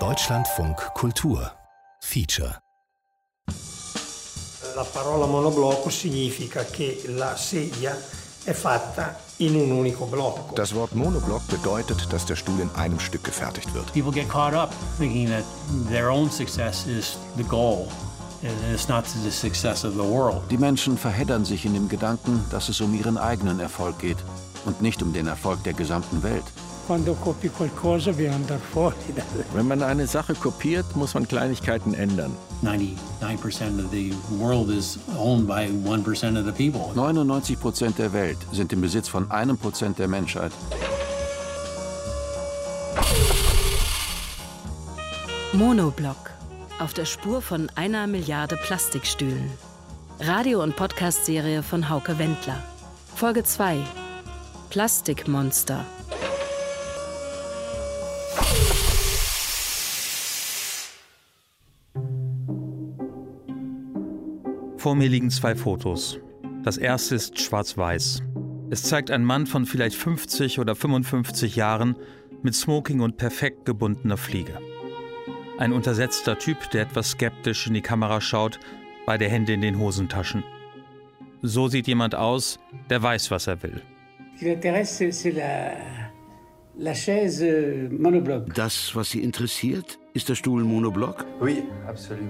Deutschlandfunk Kultur Feature La parola monoblocco significa che la sedia è fatta in un unico blocco. Das Wort Monoblock bedeutet, dass der Stuhl in einem Stück gefertigt wird. People get caught up thinking that their own success is the goal. and It's not the success of the world. Die Menschen verheddern sich in dem Gedanken, dass es um ihren eigenen Erfolg geht und nicht um den Erfolg der gesamten Welt. Quando copi qualcosa bisogna andare fuori dalle... Wenn man eine Sache kopiert, muss man Kleinigkeiten ändern. 99% of the world is owned by 1% of the people. 99 Prozent der Welt sind im Besitz von einem Prozent der Menschheit. Monoblock. Auf der Spur von einer Milliarde Plastikstühlen. Radio- und Podcast-Serie von Hauke Wendler. Folge 2. Plastikmonster. Vor mir liegen zwei Fotos. Das erste ist schwarz-weiß. Es zeigt einen Mann von vielleicht 50 oder 55 Jahren mit Smoking und perfekt gebundener Fliege. Ein untersetzter Typ, der etwas skeptisch in die Kamera schaut, beide Hände in den Hosentaschen. So sieht jemand aus, der weiß, was er will. Das, was Sie interessiert, ist der Stuhl Monoblock?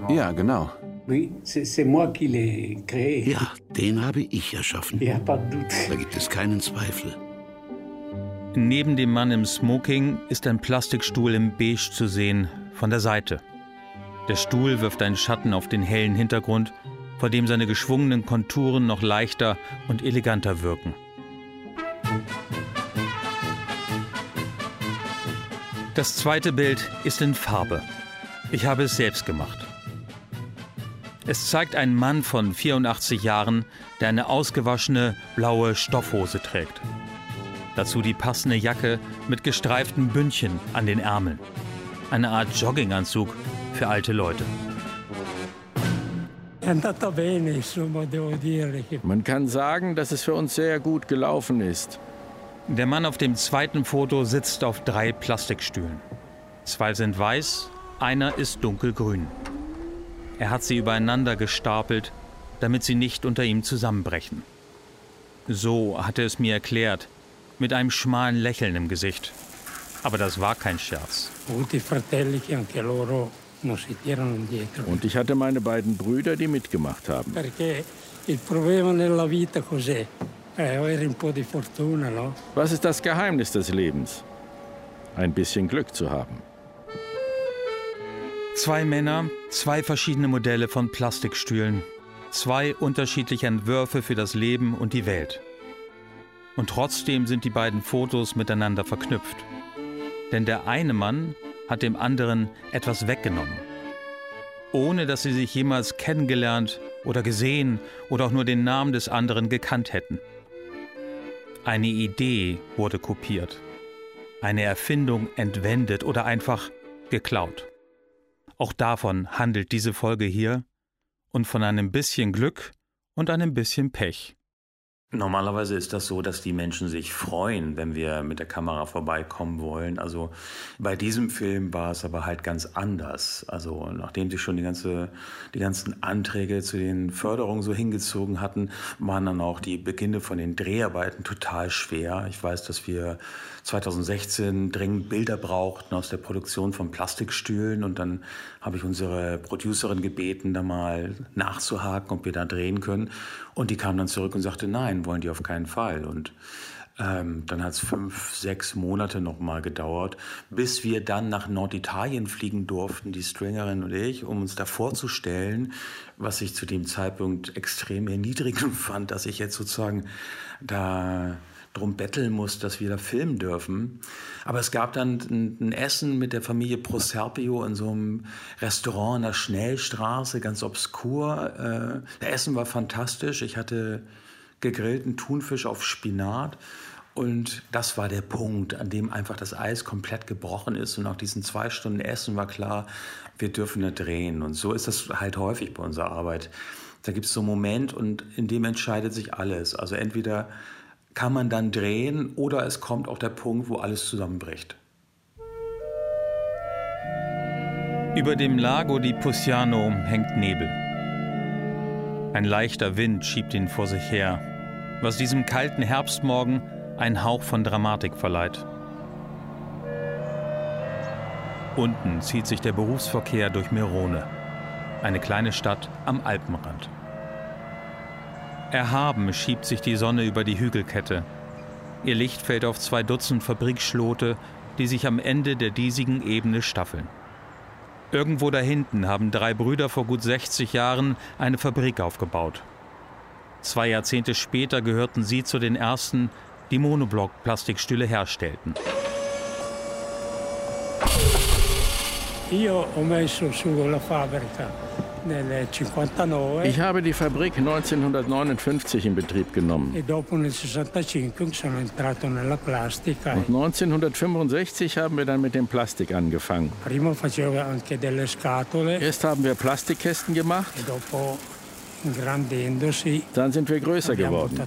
Ja, genau. Oui, c'est c'est moi qui l'ai créé. Ja, den habe ich erschaffen. Il n'y a pas de doute. Da gibt es keinen Zweifel. Neben dem Mann im Smoking ist ein Plastikstuhl im Beige zu sehen, von der Seite. Der Stuhl wirft einen Schatten auf den hellen Hintergrund, vor dem seine geschwungenen Konturen noch leichter und eleganter wirken. Das zweite Bild ist in Farbe. Ich habe es selbst gemacht. Es zeigt einen Mann von 84 Jahren, der eine ausgewaschene blaue Stoffhose trägt. Dazu die passende Jacke mit gestreiften Bündchen an den Ärmeln. Eine Art Jogginganzug für alte Leute. Man kann sagen, dass es für uns sehr gut gelaufen ist. Der Mann auf dem zweiten Foto sitzt auf drei Plastikstühlen. Zwei sind weiß, einer ist dunkelgrün. Er hat sie übereinander gestapelt, damit sie nicht unter ihm zusammenbrechen. So hat er es mir erklärt, mit einem schmalen Lächeln im Gesicht. Aber das war kein Scherz. Und ich hatte meine beiden Brüder, die mitgemacht haben. Eh? Was ist das Geheimnis des Lebens? Ein bisschen Glück zu haben. Zwei Männer, zwei verschiedene Modelle von Plastikstühlen, zwei unterschiedliche Entwürfe für das Leben und die Welt. Und trotzdem sind die beiden Fotos miteinander verknüpft. Denn der eine Mann hat dem anderen etwas weggenommen. Ohne dass sie sich jemals kennengelernt oder gesehen oder auch nur den Namen des anderen gekannt hätten. Eine Idee wurde kopiert. Eine Erfindung entwendet oder einfach geklaut. Auch davon handelt diese Folge hier und von einem bisschen Glück und einem bisschen Pech. Normalerweise ist das so, dass die Menschen sich freuen, wenn wir mit der Kamera vorbeikommen wollen. Also bei diesem Film war es aber halt ganz anders. Also nachdem sich schon die, ganze, die ganzen Anträge zu den Förderungen so hingezogen hatten, waren dann auch die Beginne von den Dreharbeiten total schwer. Ich weiß, dass wir 2016 dringend Bilder brauchten aus der Produktion von Plastikstühlen und dann habe ich unsere Producerin gebeten, da mal nachzuhaken, ob wir da drehen können. Und die kam dann zurück und sagte, nein, wollen die auf keinen Fall. Und ähm, dann hat es fünf, sechs Monate noch mal gedauert, bis wir dann nach Norditalien fliegen durften, die Stringerin und ich, um uns da vorzustellen, was ich zu dem Zeitpunkt extrem erniedrigend fand, dass ich jetzt sozusagen da drum betteln muss, dass wir da filmen dürfen. Aber es gab dann ein, ein Essen mit der Familie Proserpio in so einem Restaurant in der Schnellstraße, ganz obskur. Äh, der Essen war fantastisch. Ich hatte gegrillten Thunfisch auf Spinat. Und das war der Punkt, an dem einfach das Eis komplett gebrochen ist. Und nach diesen zwei Stunden Essen war klar, wir dürfen da drehen. Und so ist das halt häufig bei unserer Arbeit. Da gibt es so einen Moment und in dem entscheidet sich alles. Also entweder kann man dann drehen oder es kommt auch der Punkt, wo alles zusammenbricht. Über dem Lago di Pusiano hängt Nebel. Ein leichter Wind schiebt ihn vor sich her, was diesem kalten Herbstmorgen einen Hauch von Dramatik verleiht. Unten zieht sich der Berufsverkehr durch Merone, eine kleine Stadt am Alpenrand. Erhaben schiebt sich die Sonne über die Hügelkette. Ihr Licht fällt auf zwei Dutzend Fabrikschlote, die sich am Ende der diesigen Ebene staffeln. Irgendwo dahinten haben drei Brüder vor gut 60 Jahren eine Fabrik aufgebaut. Zwei Jahrzehnte später gehörten sie zu den ersten, die Monoblock-Plastikstühle herstellten. Io ho messo su la fabbrica nel 59 Ich habe die Fabrik 1959 in Betrieb genommen. e dopo nel 65 sono entrato nella plastica. Und 1965 haben wir dann mit dem Plastik angefangen. Erst haben wir Plastikkästen gemacht, e dann sind wir größer geworden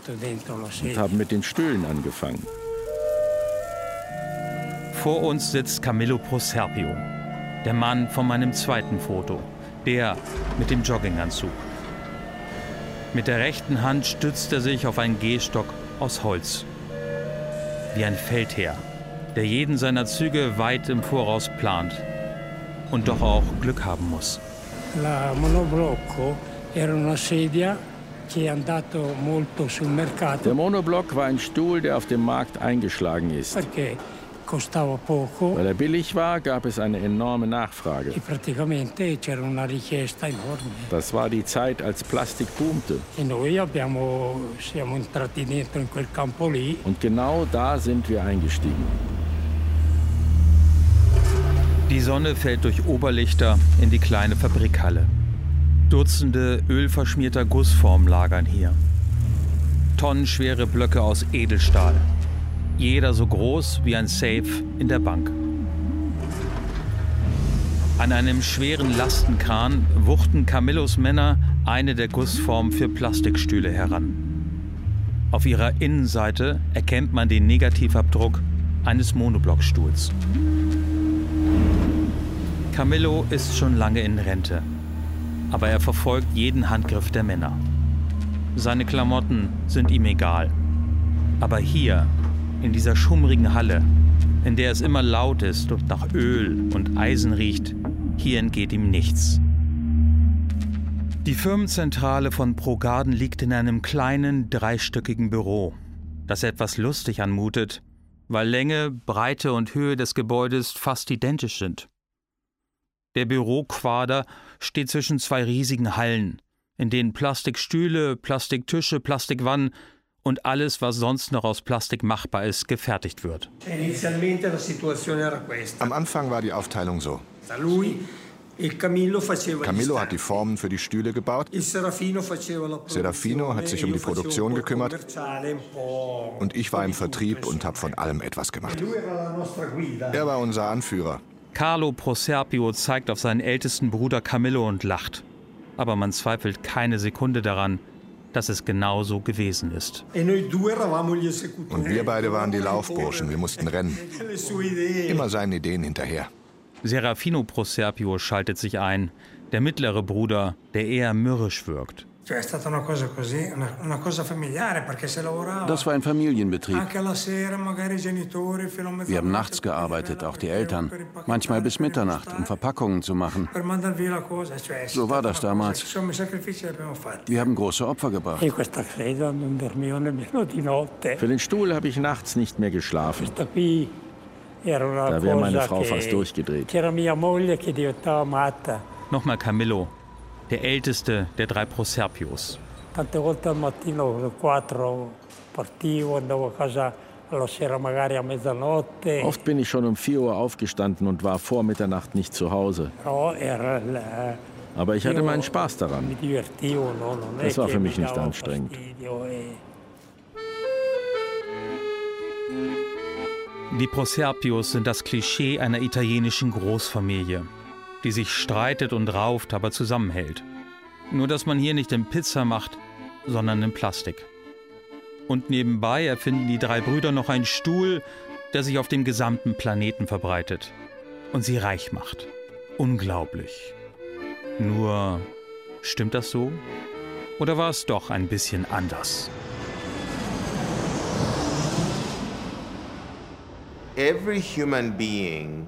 und haben mit den Stühlen angefangen. Vor uns sitzt Camillo Proserpio, der Mann von meinem zweiten Foto, der mit dem Jogginganzug. Mit der rechten Hand stützt er sich auf einen Gehstock aus Holz. Wie ein Feldherr, der jeden seiner Züge weit im Voraus plant und doch auch Glück haben muss. La monoblocco era una sedia Der Monoblock war ein Stuhl, der auf dem Markt eingeschlagen ist. Weil er billig war, gab es eine enorme Nachfrage. e. Das war die Zeit, als Plastik boomte. E Und genau da sind wir eingestiegen. Die Sonne fällt durch Oberlichter in die kleine Fabrikhalle. Dutzende ölverschmierter Gussformen lagern hier. Tonnenschwere Blöcke aus Edelstahl. Jeder so groß wie ein Safe in der Bank. An einem schweren Lastenkran wuchten Camillos Männer eine der Gussformen für Plastikstühle heran. Auf ihrer Innenseite erkennt man den Negativabdruck eines Monoblockstuhls. Camillo ist schon lange in Rente, aber er verfolgt jeden Handgriff der Männer. Seine Klamotten sind ihm egal. Aber hier, in dieser schummrigen Halle, in der es immer laut ist und nach Öl und Eisen riecht, hier entgeht ihm nichts. Die Firmenzentrale von Progarden liegt in einem kleinen, dreistöckigen Büro, das etwas lustig anmutet, weil Länge, Breite und Höhe des Gebäudes fast identisch sind. Der Büroquader steht zwischen zwei riesigen Hallen, in denen Plastikstühle, Plastiktische, Plastikwannen und alles, was sonst noch aus Plastik machbar ist, gefertigt wird. Am Anfang war die Aufteilung so. Camillo hat die. Formen für die Stühle gebaut. Serafino hat sich um die facevo Produktion gekümmert. Und ich war im Vertrieb und habe von allem etwas gemacht. Guida. Er war unser Anführer. Carlo Proserpio zeigt auf seinen ältesten Bruder Camillo und lacht. Aber man zweifelt keine Sekunde daran, dass es genau so gewesen ist. E. Und wir beide waren die Laufburschen. Wir mussten rennen. Immer seinen Ideen hinterher. Serafino Proserpio schaltet sich ein, der mittlere Bruder, der eher mürrisch wirkt. Das war ein Familienbetrieb. Wir haben nachts gearbeitet, auch die Eltern. Manchmal bis Mitternacht, um Verpackungen zu machen. So war das damals. Wir haben große Opfer gebracht. Für den Stuhl habe ich nachts nicht mehr geschlafen. Da wäre meine Frau fast durchgedreht. Nochmal Camillo, der älteste der drei Proserpios. Tante volte al mattino alle 4 partivo, andavo a casa alla sera magari a mezzanotte. Oft bin ich schon um 4 Uhr aufgestanden und war vor Mitternacht nicht zu Hause. Il- Aber ich hatte meinen Spaß daran. Das war für mi mich nicht anstrengend. e- Die Proserpios sind das Klischee einer italienischen Großfamilie, die sich streitet und rauft, aber zusammenhält. Nur dass man hier nicht in Pizza macht, sondern in Plastik. Und nebenbei erfinden die drei Brüder noch einen Stuhl, der sich auf dem gesamten Planeten verbreitet und sie reich macht. Unglaublich. Nur, stimmt das so? Oder war es doch ein bisschen anders? Every human being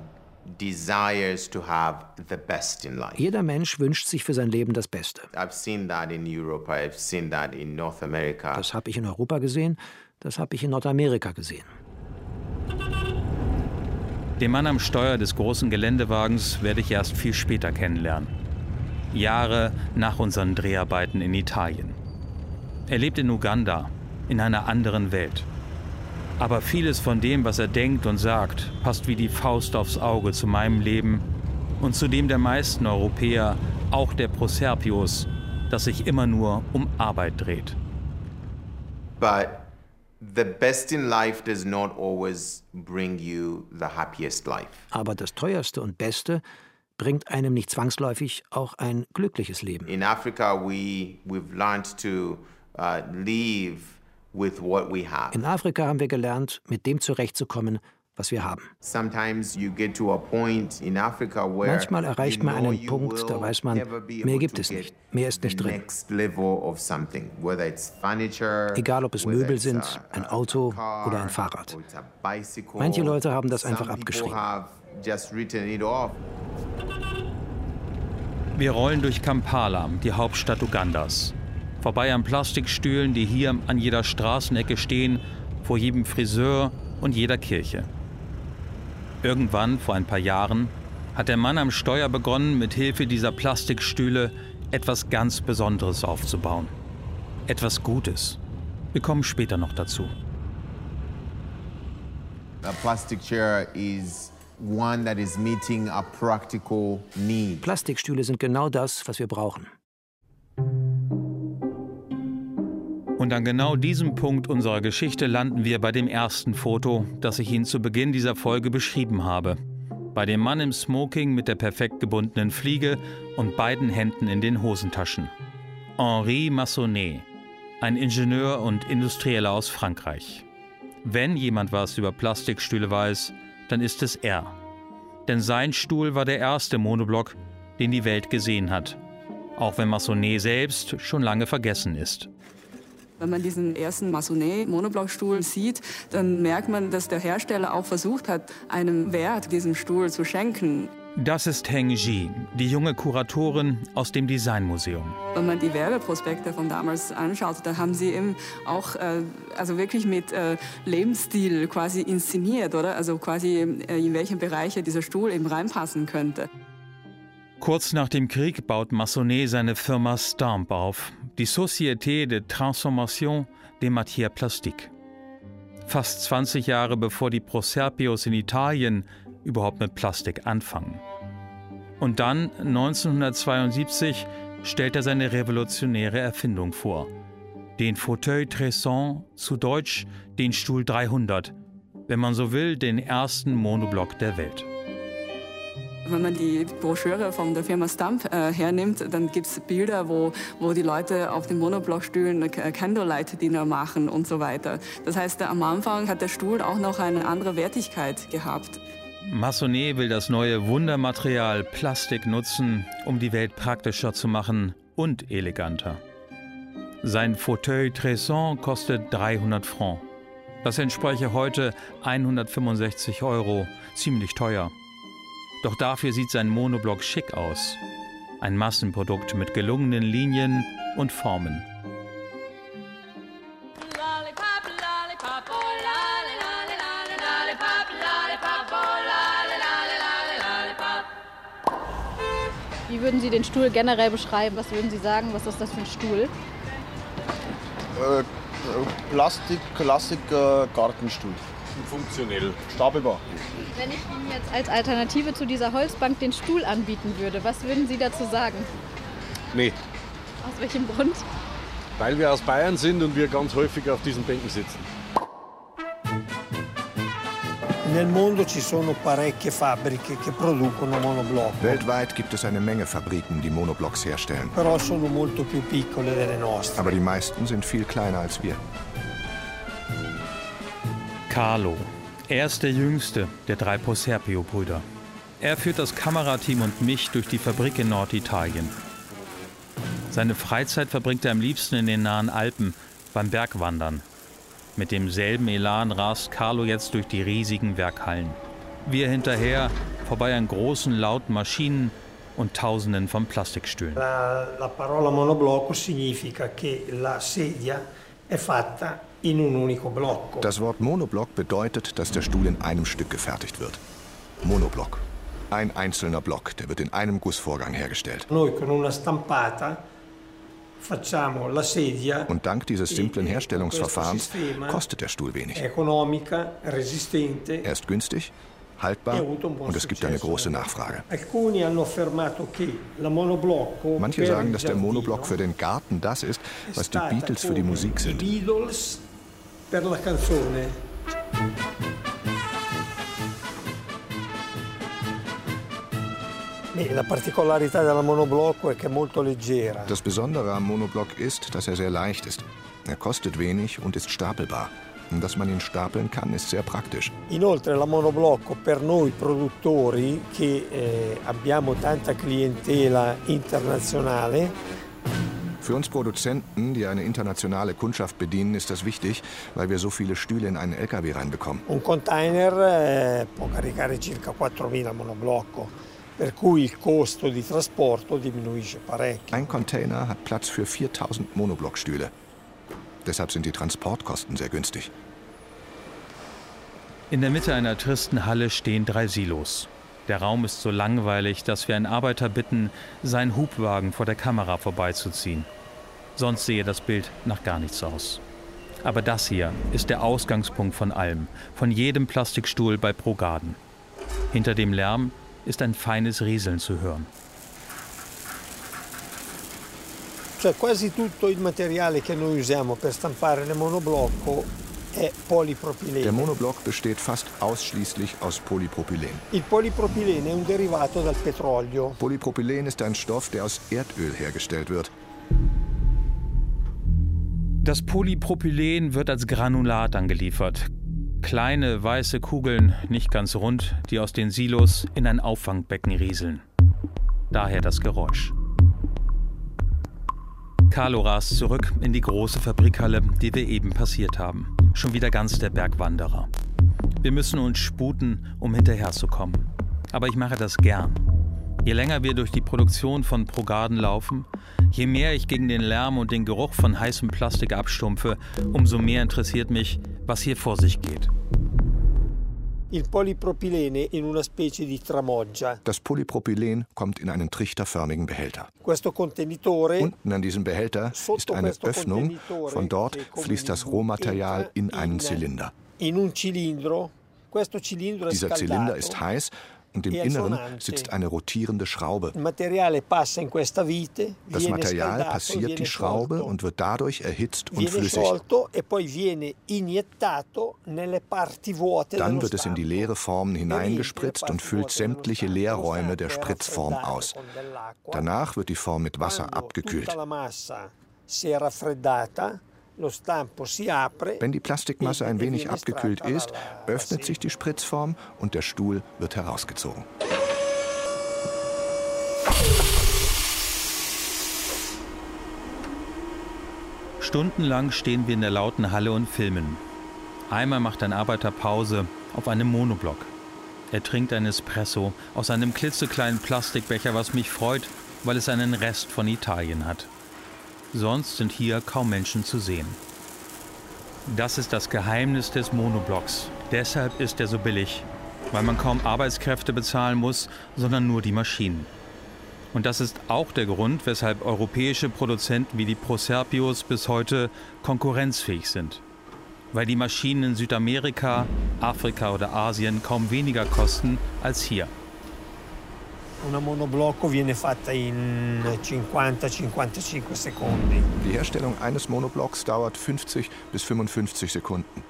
desires to have the best in life. Jeder Mensch wünscht sich für sein Leben das Beste. I've seen that in Europe, I've seen that in North America. Das habe ich in Europa gesehen, das habe ich in Nordamerika gesehen. Den Mann am Steuer des großen Geländewagens werde ich erst viel später kennenlernen. Jahre nach unseren Dreharbeiten in Italien. Er lebt in Uganda, in einer anderen Welt. Aber vieles von dem, was er denkt und sagt, passt wie die Faust aufs Auge zu meinem Leben und zu dem der meisten Europäer, auch der Proserpius, das sich immer nur um Arbeit dreht. But the best in life does not always bring you the happiest life. Aber das teuerste und beste bringt einem nicht zwangsläufig auch ein glückliches Leben. In Africa we we've learned to uh, live with what we have. In Afrika haben wir gelernt, mit dem zurechtzukommen, was wir haben. Sometimes you get to a point in Africa where Manchmal erreicht man einen Punkt, da weiß man, mehr gibt es nicht, mehr ist nicht drin. next level of something, whether it's furniture, Egal ob es Möbel sind, a- ein Auto car, oder ein Fahrrad. or it's a bicycle. Manche Leute haben das einfach Some people abgeschrieben. have just written it off. Wir rollen durch Kampala, die Hauptstadt Ugandas. Vorbei an Plastikstühlen, die hier an jeder Straßenecke stehen, vor jedem Friseur und jeder Kirche. Irgendwann, vor ein paar Jahren, hat der Mann am Steuer begonnen, mit Hilfe dieser Plastikstühle etwas ganz Besonderes aufzubauen. Etwas Gutes. Wir kommen später noch dazu. A plastic chair is one that is meeting a practical need. Plastikstühle sind genau das, was wir brauchen. Und an genau diesem Punkt unserer Geschichte landen wir bei dem ersten Foto, das ich Ihnen zu Beginn dieser Folge beschrieben habe. Bei dem Mann im Smoking mit der perfekt gebundenen Fliege und beiden Händen in den Hosentaschen. Henri Massonnet, ein Ingenieur und Industrieller aus Frankreich. Wenn jemand was über Plastikstühle weiß, dann ist es er. Denn sein Stuhl war der erste Monoblock, den die Welt gesehen hat. Auch wenn Massonnet selbst schon lange vergessen ist. Wenn man diesen ersten Massonnet-Monoblockstuhl sieht, dann merkt man, dass der Hersteller auch versucht hat, einem Wert diesem Stuhl zu schenken. Das ist Heng Ji, die junge Kuratorin aus dem Designmuseum. Wenn man die Werbeprospekte von damals anschaut, da haben sie eben auch äh, also wirklich mit äh, Lebensstil quasi inszeniert, oder? Also quasi äh, in welchen Bereiche dieser Stuhl eben reinpassen könnte. Kurz nach dem Krieg baut Massonnet seine Firma Stamp auf, die Société de Transformation des Matières Plastiques. Fast 20 Jahre bevor die Proserpios in Italien überhaupt mit Plastik anfangen. Und dann, 1972, stellt er seine revolutionäre Erfindung vor. Den Fauteuil Tresson, zu Deutsch den Stuhl 300, wenn man so will, den ersten Monoblock der Welt. Wenn man die Broschüre von der Firma Stump äh, hernimmt, dann gibt es Bilder, wo, wo die Leute auf den Monoblockstühlen äh, Candlelight-Dinner machen und so weiter. Das heißt, am Anfang hat der Stuhl auch noch eine andere Wertigkeit gehabt. Massonnet will das neue Wundermaterial Plastik nutzen, um die Welt praktischer zu machen und eleganter. Sein Fauteuil Tresson kostet 300 Francs. Das entspräche heute 165 Euro, ziemlich teuer. Doch dafür sieht sein Monoblock schick aus. Ein Massenprodukt mit gelungenen Linien und Formen. Wie würden Sie den Stuhl generell beschreiben? Was würden Sie sagen? Was ist das für ein Stuhl? Äh, Plastik, Klassik, äh, Gartenstuhl. Funktionell. Stapelbar. Wenn ich Ihnen jetzt als Alternative zu dieser Holzbank den Stuhl anbieten würde, was würden Sie dazu sagen? Nee, Aus welchem Grund? weil wir aus Bayern sind und wir ganz häufig auf diesen Bänken sitzen. Weltweit gibt es eine Menge Fabriken, die Monoblocks herstellen. Aber die meisten sind viel kleiner als wir. Carlo. Er ist der jüngste der drei Proserpio-Brüder. Er führt das Kamerateam und mich durch die Fabrik in Norditalien. Seine Freizeit verbringt er am liebsten in den nahen Alpen beim Bergwandern. Mit demselben Elan rast Carlo jetzt durch die riesigen Werkhallen. Wir hinterher, vorbei an großen, lauten Maschinen und Tausenden von Plastikstühlen. La, la parola monoblocco significa che la sedia è fatta Das Wort Monoblock bedeutet, dass der Stuhl in einem Stück gefertigt wird. Monoblock. Ein einzelner Block, der wird in einem Gussvorgang hergestellt. Und dank dieses simplen Herstellungsverfahrens kostet der Stuhl wenig. Er ist günstig, haltbar und es gibt eine große Nachfrage. Manche sagen, dass der Monoblock für den Garten das ist, was die Beatles für die Musik sind. Per la canzone. La particolarità della monoblocco è che è molto leggera. Das Besondere am Monoblock ist, dass er sehr leicht ist. Er kostet wenig und ist stapelbar. Und dass man ihn stapeln kann, ist sehr praktisch. Inoltre la monoblocco per noi produttori che eh, abbiamo tanta clientela internazionale Für uns Produzenten, die eine internationale Kundschaft bedienen, ist das wichtig, weil wir so viele Stühle in einen LKW reinbekommen. un container eh, può caricare circa 4.000 monoblocco, per cui il costo di trasporto diminuisce parecchio. Ein Container hat Platz für 4000 Monoblockstühle. Deshalb sind die Transportkosten sehr günstig. In der Mitte einer tristen Halle stehen drei Silos. Der Raum ist so langweilig, dass wir einen Arbeiter bitten, seinen Hubwagen vor der Kamera vorbeizuziehen. Sonst sehe das Bild nach gar nichts aus. Aber das hier ist der Ausgangspunkt von allem, von jedem Plastikstuhl bei Progarden. Hinter dem Lärm ist ein feines Rieseln zu hören. Cioè quasi tutto il materiale che noi usiamo per stampare le monoblocco. Der Monoblock besteht fast ausschließlich aus Polypropylen. Il polipropilene è un derivato dal petrolio. Polypropylen ist ein Stoff, der aus Erdöl hergestellt wird. Das Polypropylen wird als Granulat angeliefert. Kleine weiße Kugeln, nicht ganz rund, die aus den Silos in ein Auffangbecken rieseln. Daher das Geräusch. Carlo rast zurück in die große Fabrikhalle, die wir eben passiert haben. Schon wieder ganz der Bergwanderer. Wir müssen uns sputen, um hinterherzukommen. Aber ich mache das gern. Je länger wir durch die Produktion von Progarden laufen, je mehr ich gegen den Lärm und den Geruch von heißem Plastik abstumpfe, umso mehr interessiert mich, was hier vor sich geht. Il polipropilene in una specie di tramoggia. Das Polypropylen kommt in einen trichterförmigen Behälter. Questo contenitore Unten an diesem Behälter ist eine Öffnung. Von dort fließt das Rohmaterial in einen Zylinder. in un cilindro. Dieser. Zylinder ist heiß und im e Inneren sitzt eine rotierende Schraube. Das Material passiert die Schraube und wird dadurch erhitzt und flüssig. e Dann wird es in die leere Formen hineingespritzt und füllt sämtliche Leerräume der Spritzform aus. Danach wird die Form mit Wasser abgekühlt. Si è raffreddata, Wenn die Plastikmasse ein wenig abgekühlt ist, öffnet sich die Spritzform und der Stuhl wird herausgezogen. Stundenlang stehen wir in der lauten Halle und filmen. Einmal macht ein Arbeiter Pause auf einem Monoblock. Er trinkt ein Espresso aus einem klitzekleinen Plastikbecher, was mich freut, weil es einen Rest von Italien hat. Sonst sind hier kaum Menschen zu sehen. Das ist das Geheimnis des Monoblocks. Deshalb ist er so billig, weil man kaum Arbeitskräfte bezahlen muss, sondern nur die Maschinen. Und das ist auch der Grund, weshalb europäische Produzenten wie die Proserpios bis heute konkurrenzfähig sind. Weil die Maschinen in Südamerika, Afrika oder Asien kaum weniger kosten als hier. Una monoblocco viene fatta in 50-55 secondi. Die Herstellung eines Monoblocks dauert 50 bis 55 Sekunden.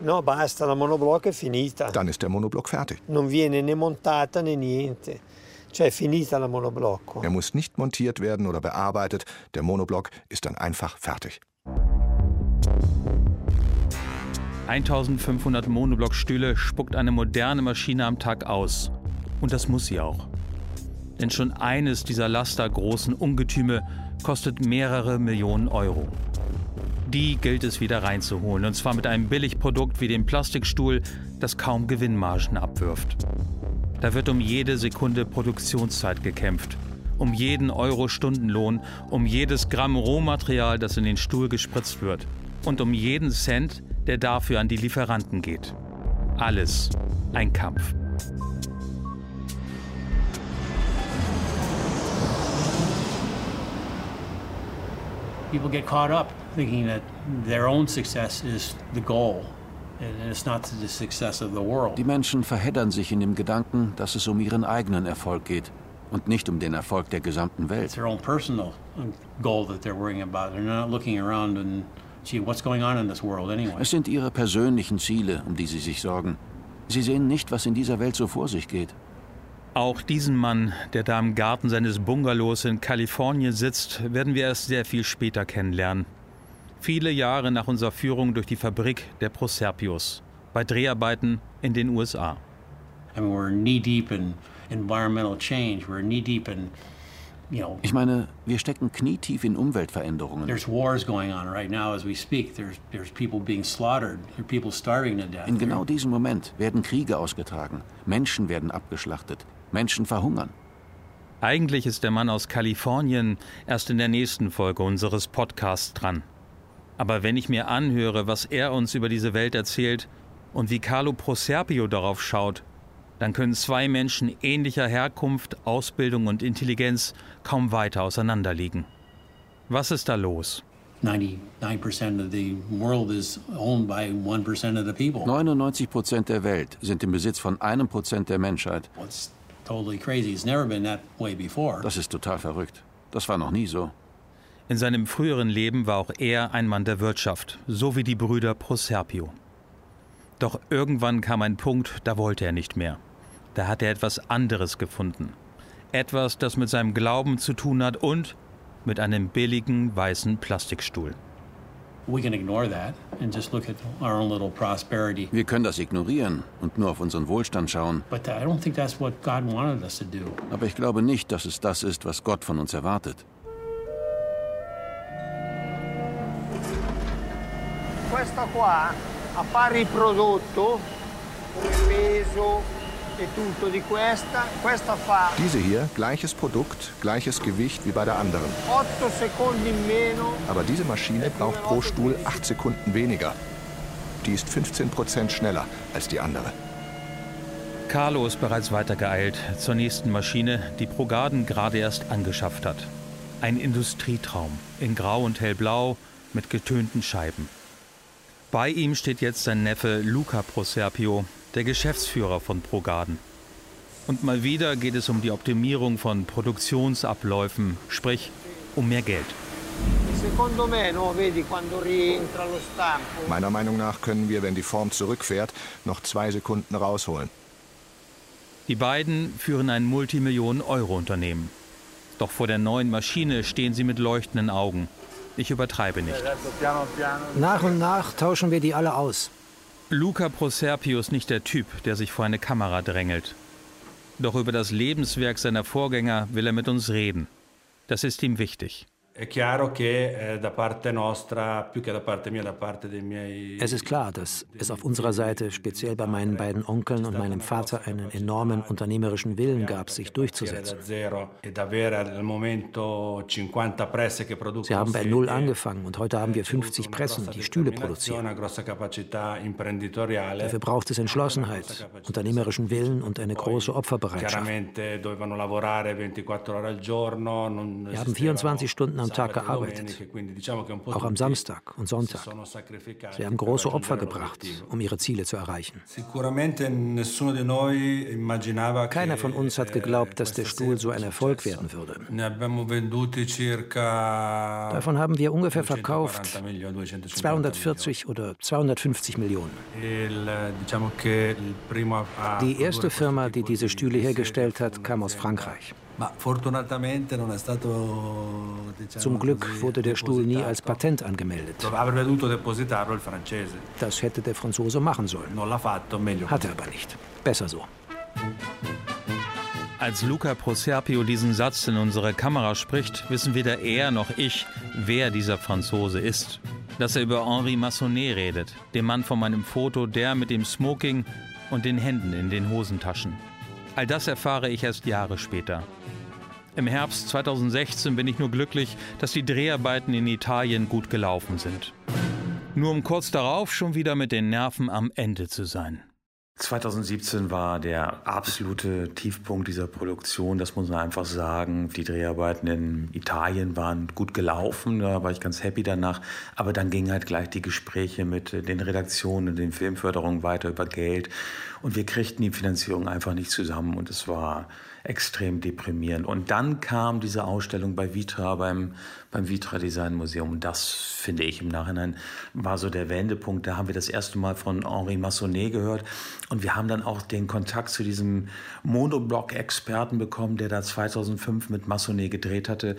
No, basta, la monoblocco è finita. Dann ist der Monoblock fertig. Non viene né montata né niente. Cioè è finita la monoblocco. Er muss nicht montiert werden oder bearbeitet. Der Monoblock ist dann einfach fertig. 1500 Monoblockstühle spuckt eine moderne Maschine am Tag aus. Und das muss sie auch. Denn schon eines dieser lastergroßen Ungetüme kostet mehrere Millionen Euro. Die gilt es wieder reinzuholen, und zwar mit einem Billigprodukt wie dem Plastikstuhl, das kaum Gewinnmargen abwirft. Da wird um jede Sekunde Produktionszeit gekämpft, um jeden Euro Stundenlohn, um jedes Gramm Rohmaterial, das in den Stuhl gespritzt wird und um jeden Cent, der dafür an die Lieferanten geht. Alles ein Kampf. People get caught up thinking that their own success is the goal. and it's not the success of the world. Die Menschen verheddern sich in dem Gedanken, dass es um ihren eigenen Erfolg geht und nicht um den Erfolg der gesamten Welt. It's their own personal goal that they're worrying about. They're not looking around and gee, what's going on in this world anyway. Es sind ihre persönlichen Ziele, um die sie sich sorgen. Sie sehen nicht, was in dieser Welt so vor sich geht. Auch diesen Mann, der da im Garten seines Bungalows in Kalifornien sitzt, werden wir erst sehr viel später kennenlernen. Viele Jahre nach unserer Führung durch die Fabrik der Proserpius bei Dreharbeiten in den USA. Ich meine, wir stecken knietief in Umweltveränderungen. In genau diesem Moment werden Kriege ausgetragen, Menschen werden abgeschlachtet, Menschen verhungern. Eigentlich ist der Mann aus Kalifornien erst in der nächsten Folge unseres Podcasts dran. Aber wenn ich mir anhöre, was er uns über diese Welt erzählt und wie Carlo Proserpio darauf schaut, dann können zwei Menschen ähnlicher Herkunft, Ausbildung und Intelligenz kaum weiter auseinanderliegen. Was ist da los? 99 Prozent der Welt sind im Besitz von einem Prozent der Menschheit. Das ist total verrückt. Das war noch nie so. In seinem früheren Leben war auch er ein Mann der Wirtschaft, so wie die Brüder Proserpio. Doch irgendwann kam ein Punkt, da wollte er nicht mehr. Da hat er etwas anderes gefunden. Etwas, das mit seinem Glauben zu tun hat und mit einem billigen weißen Plastikstuhl. Wir können das ignorieren und nur auf unseren Wohlstand schauen. Aber ich glaube nicht, dass es das ist, was Gott von uns erwartet. questa qua a pari prodotto come peso e tutto di questa, questa fa Diese hier, gleiches Produkt, gleiches Gewicht wie bei der anderen. 8 Sekunden in meno. Aber diese Maschine braucht pro Stuhl 8 Sekunden weniger. Die ist 15 Prozent schneller als die andere. Carlo ist bereits weitergeeilt zur nächsten Maschine, die Progarden gerade erst angeschafft hat. Ein Industrietraum in Grau und Hellblau mit getönten Scheiben. Bei ihm steht jetzt sein Neffe Luca Proserpio, der Geschäftsführer von Progarden. Und mal wieder geht es um die Optimierung von Produktionsabläufen, sprich um mehr Geld. Meiner Meinung nach können wir, wenn die Form zurückfährt, noch zwei Sekunden rausholen. Die beiden führen ein Multimillionen-Euro-Unternehmen. Doch vor der neuen Maschine stehen sie mit leuchtenden Augen. Ich übertreibe nicht. Nach und nach tauschen wir die alle aus. Luca Proserpio ist nicht der Typ, der sich vor eine Kamera drängelt. Doch über das Lebenswerk seiner Vorgänger will er mit uns reden. Das ist ihm wichtig. Es ist klar, dass es auf unserer Seite, speziell bei meinen beiden Onkeln und meinem Vater, einen enormen unternehmerischen Willen gab, sich durchzusetzen. Sie haben bei Null angefangen und heute haben wir 50 Pressen, die Stühle produzieren. Dafür braucht es Entschlossenheit, unternehmerischen Willen und eine große Opferbereitschaft. Wir haben 24 Stunden am Tag gearbeitet, auch am Samstag und Sonntag. Sie haben große Opfer gebracht, um ihre Ziele zu erreichen. Keiner von uns hat geglaubt, dass der Stuhl so ein Erfolg werden würde. Davon haben wir ungefähr verkauft 240 oder 250 Millionen. Die erste Firma, die diese Stühle hergestellt hat, kam aus Frankreich. Zum Glück wurde der Stuhl nie als Patent angemeldet. Das hätte der Franzose machen sollen. Hat er aber nicht. Besser so. Als Luca Proserpio diesen Satz in unsere Kamera spricht, wissen weder er noch ich, wer dieser Franzose ist. Dass er über Henri Massonnet redet, dem Mann von meinem Foto, der mit dem Smoking und den Händen in den Hosentaschen. All das erfahre ich erst Jahre später. Im Herbst 2016 bin ich nur glücklich, dass die Dreharbeiten in Italien gut gelaufen sind. Nur um kurz darauf schon wieder mit den Nerven am Ende zu sein. 2017 war der absolute Tiefpunkt dieser Produktion, das muss man einfach sagen. Die Dreharbeiten in Italien waren gut gelaufen, da war ich ganz happy danach. Aber dann gingen halt gleich die Gespräche mit den Redaktionen und den Filmförderungen weiter über Geld. Und wir kriegten die Finanzierung einfach nicht zusammen und es war extrem deprimierend. Und dann kam diese Ausstellung bei Vitra, beim, beim Vitra Design Museum. Und das finde ich im Nachhinein war so der Wendepunkt. Da haben wir das erste Mal von Henri Massonnet gehört. Und wir haben dann auch den Kontakt zu diesem Monoblock-Experten bekommen, der da 2005 mit Massonnet gedreht hatte.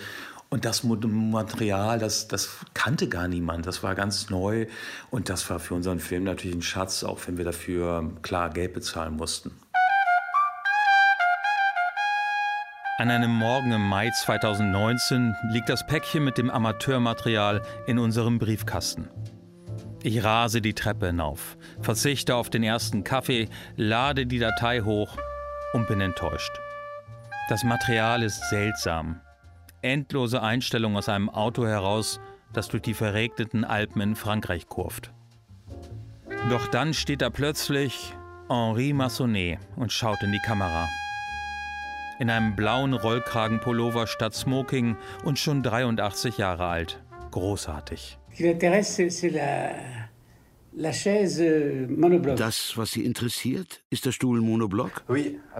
Und das Material, das, das kannte gar niemand. Das war ganz neu. Und das war für unseren Film natürlich ein Schatz, auch wenn wir dafür klar Geld bezahlen mussten. An einem Morgen im Mai 2019 liegt das Päckchen mit dem Amateurmaterial in unserem Briefkasten. Ich rase die Treppe hinauf, verzichte auf den ersten Kaffee, lade die Datei hoch und bin enttäuscht. Das Material ist seltsam. Endlose Einstellungen aus einem Auto heraus, das durch die verregneten Alpen in Frankreich kurft. Doch dann steht da plötzlich Henri Massonnet und schaut in die Kamera in einem blauen Rollkragenpullover statt Smoking und schon 83 Jahre alt. Großartig. Das, was Sie interessiert, ist der Stuhl Monoblock?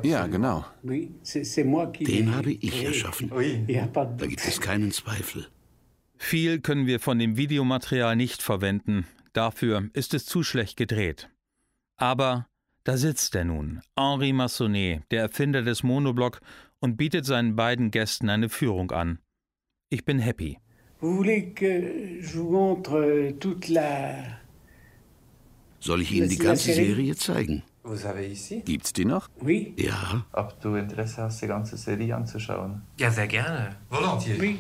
Ja, genau. Den habe ich erschaffen. Da gibt es keinen Zweifel. Viel können wir von dem Videomaterial nicht verwenden. Dafür ist es zu schlecht gedreht. Aber da sitzt er nun, Henri Massonnet, der Erfinder des Monoblock, und bietet seinen beiden Gästen eine Führung an. Ich bin happy. Soll ich Ihnen die ganze Serie zeigen? Gibt's die noch? Ja. Ob du Interesse hast, die ganze Serie anzuschauen? Ja, sehr gerne. Volontiers. Oui.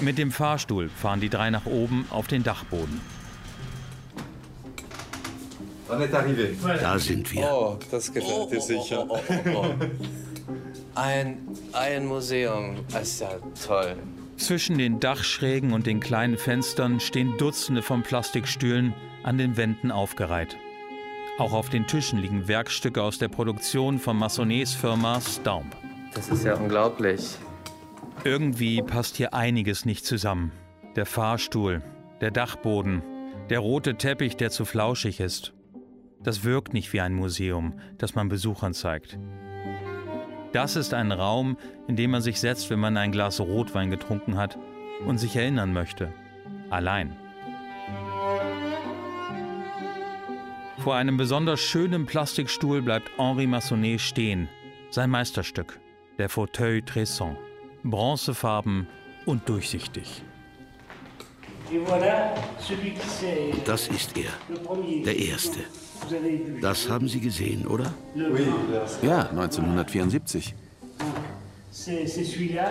Mit dem Fahrstuhl fahren die drei nach oben auf den Dachboden. Da sind wir. Oh, das gefällt dir sicher. Oh, oh, oh, ein, ein Museum, das ist ja toll. Zwischen den Dachschrägen und den kleinen Fenstern stehen Dutzende von Plastikstühlen an den Wänden aufgereiht. Auch auf den Tischen liegen Werkstücke aus der Produktion von Massonets Firma Staub. Das ist ja unglaublich. Irgendwie passt hier einiges nicht zusammen. Der Fahrstuhl, der Dachboden, der rote Teppich, der zu flauschig ist. Das wirkt nicht wie ein Museum, das man Besuchern zeigt. Das ist ein Raum, in dem man sich setzt, wenn man ein Glas Rotwein getrunken hat und sich erinnern möchte. Allein. Vor einem besonders schönen Plastikstuhl bleibt Henri Massonnet stehen. Sein Meisterstück, der Fauteuil Tresson. Bronzefarben und durchsichtig. Das ist er, der Erste. Das haben Sie gesehen, oder? Ja, 1974.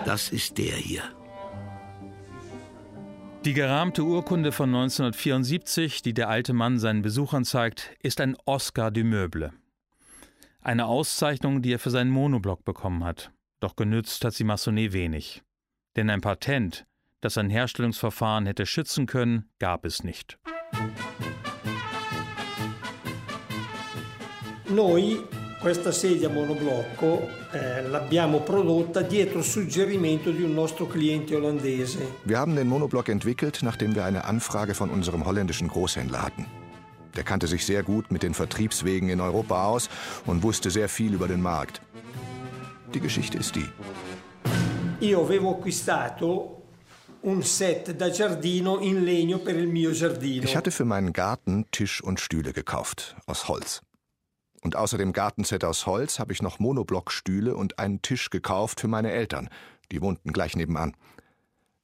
Das ist der hier. Die gerahmte Urkunde von 1974, die der alte Mann seinen Besuchern zeigt, ist ein Oscar du Meuble. Eine Auszeichnung, die er für seinen Monoblock bekommen hat. Doch genützt hat sie Massonnet wenig. Denn ein Patent, das sein Herstellungsverfahren hätte schützen können, gab es nicht. Noi questa sedia monoblocco eh, l'abbiamo prodotta dietro suggerimento di un nostro cliente olandese. Wir haben den Monoblock entwickelt, nachdem wir eine Anfrage von unserem holländischen Großhändler hatten. Der kannte sich sehr gut mit den Vertriebswegen in Europa aus und wusste sehr viel über den Markt. Die Geschichte ist die. Io avevo acquistato un set da giardino in legno per il mio giardino. Ich hatte für meinen Garten Tisch und Stühle gekauft, aus Holz. Und außer dem Gartenset aus Holz habe ich noch Monoblockstühle und einen Tisch gekauft für meine Eltern. Die wohnten gleich nebenan.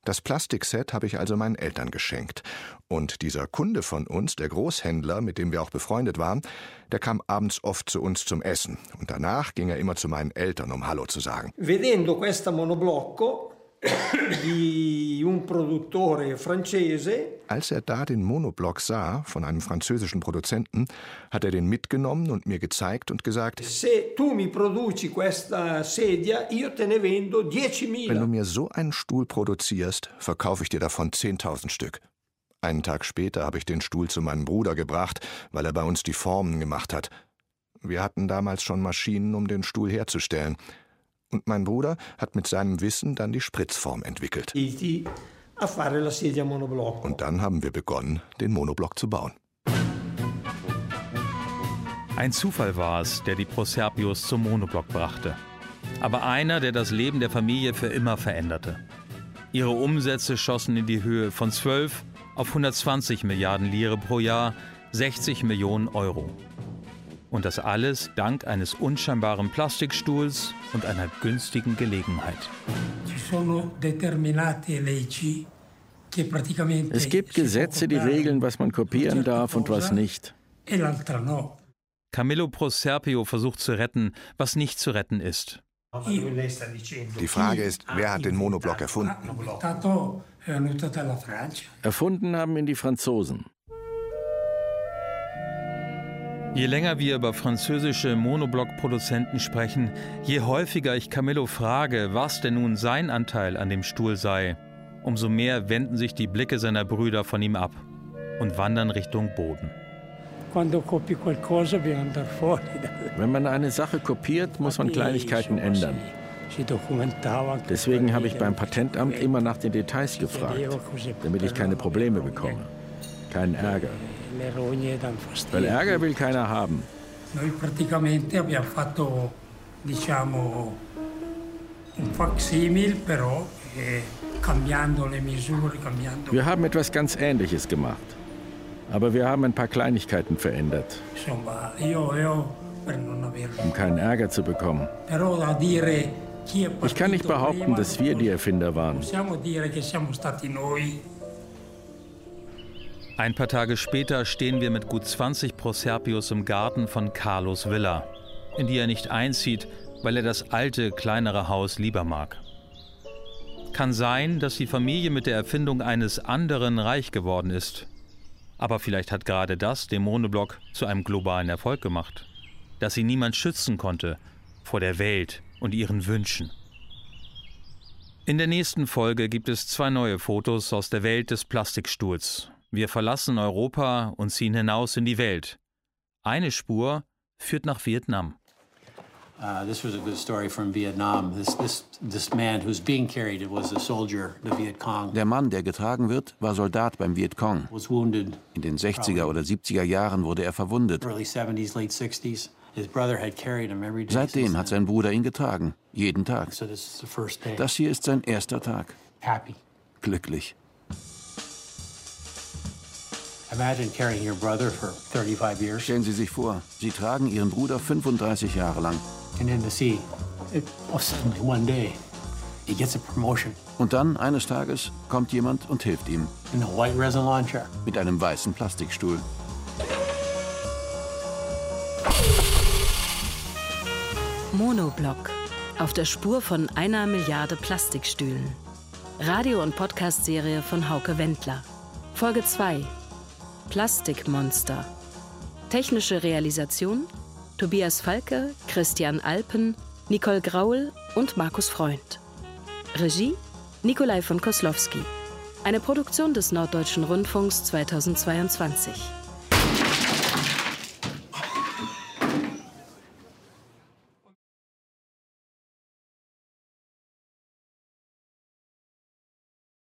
Das Plastikset habe ich also meinen Eltern geschenkt. Und dieser Kunde von uns, der Großhändler, mit dem wir auch befreundet waren, der kam abends oft zu uns zum Essen. Und danach ging er immer zu meinen Eltern, um Hallo zu sagen. Vedendo questa monoblocco di un produttore francese. Als er da den Monoblock sah von einem französischen Produzenten, hat er den mitgenommen und mir gezeigt und gesagt: Se tu mi produci questa sedia, io te ne vendo 10.000. Wenn du mir so einen Stuhl produzierst, verkaufe ich dir davon 10.000 Stück. Einen Tag später habe ich den Stuhl zu meinem Bruder gebracht, weil er bei uns die Formen gemacht hat. Wir hatten damals schon Maschinen, um den Stuhl herzustellen. Und mein Bruder hat mit seinem Wissen dann die Spritzform entwickelt. Und dann haben wir begonnen, den Monoblock zu bauen. Ein Zufall war es, der die Proserpios zum Monoblock brachte. Aber einer, der das Leben der Familie für immer veränderte. Ihre Umsätze schossen in die Höhe von 12 auf 120 Milliarden Lire pro Jahr, 60 Millionen Euro. Und das alles dank eines unscheinbaren Plastikstuhls und einer günstigen Gelegenheit. Es gibt Gesetze, die regeln, was man kopieren darf und was nicht. Camillo Proserpio versucht zu retten, was nicht zu retten ist. Die Frage ist, wer hat den Monoblock erfunden? Erfunden haben ihn die Franzosen. Je länger wir über französische Monoblock-Produzenten sprechen, je häufiger ich Camillo frage, was denn nun sein Anteil an dem Stuhl sei, umso mehr wenden sich die Blicke seiner Brüder von ihm ab und wandern Richtung Boden. Wenn man eine Sache kopiert, muss man Kleinigkeiten ändern. Deswegen habe ich beim Patentamt immer nach den Details gefragt, damit ich keine Probleme bekomme, keinen Ärger. Weil Ärger will keiner haben. Eh. Wir haben etwas ganz Ähnliches gemacht. Aber wir haben ein paar Kleinigkeiten verändert. Um keinen Ärger zu bekommen. Ich kann nicht behaupten, dass wir die Erfinder waren. Ein paar Tage später stehen wir mit gut 20 Proserpios im Garten von Carlos Villa, in die er nicht einzieht, weil er das alte, kleinere Haus lieber mag. Kann sein, dass die Familie mit der Erfindung eines anderen reich geworden ist. Aber vielleicht hat gerade das den Monoblock zu einem globalen Erfolg gemacht. Dass sie niemand schützen konnte vor der Welt und ihren Wünschen. In der nächsten Folge gibt es zwei neue Fotos aus der Welt des Plastikstuhls wir verlassen Europa und ziehen hinaus in die Welt. Eine Spur führt nach Vietnam. Uh, this was a good story from Vietnam. This, this, this man who's being carried was a soldier, the Viet Cong. Der Mann, der getragen wird, war Soldat beim Viet Cong. Was wounded. In den 60er oder 70er Jahren wurde er verwundet. Early 70s, late 60s. His brother had carried him every day Seitdem hat sein Bruder ihn getragen, jeden Tag. So this is the first day. Das hier ist sein erster Tag. Happy. Glücklich. Stellen Sie sich vor, Sie tragen Ihren Bruder 35 Jahre lang. Und dann, eines Tages, kommt jemand und hilft ihm. Mit einem weißen Plastikstuhl. Monoblock. Auf der Spur von einer Milliarde Plastikstühlen. Radio- und Podcast-Serie von Hauke Wendler. Folge 2. Plastikmonster. Technische Realisation Tobias Falke, Christian Alpen, Nicole Graul und Markus Freund. Regie Nikolai von Koslowski. Eine Produktion des Norddeutschen Rundfunks 2022.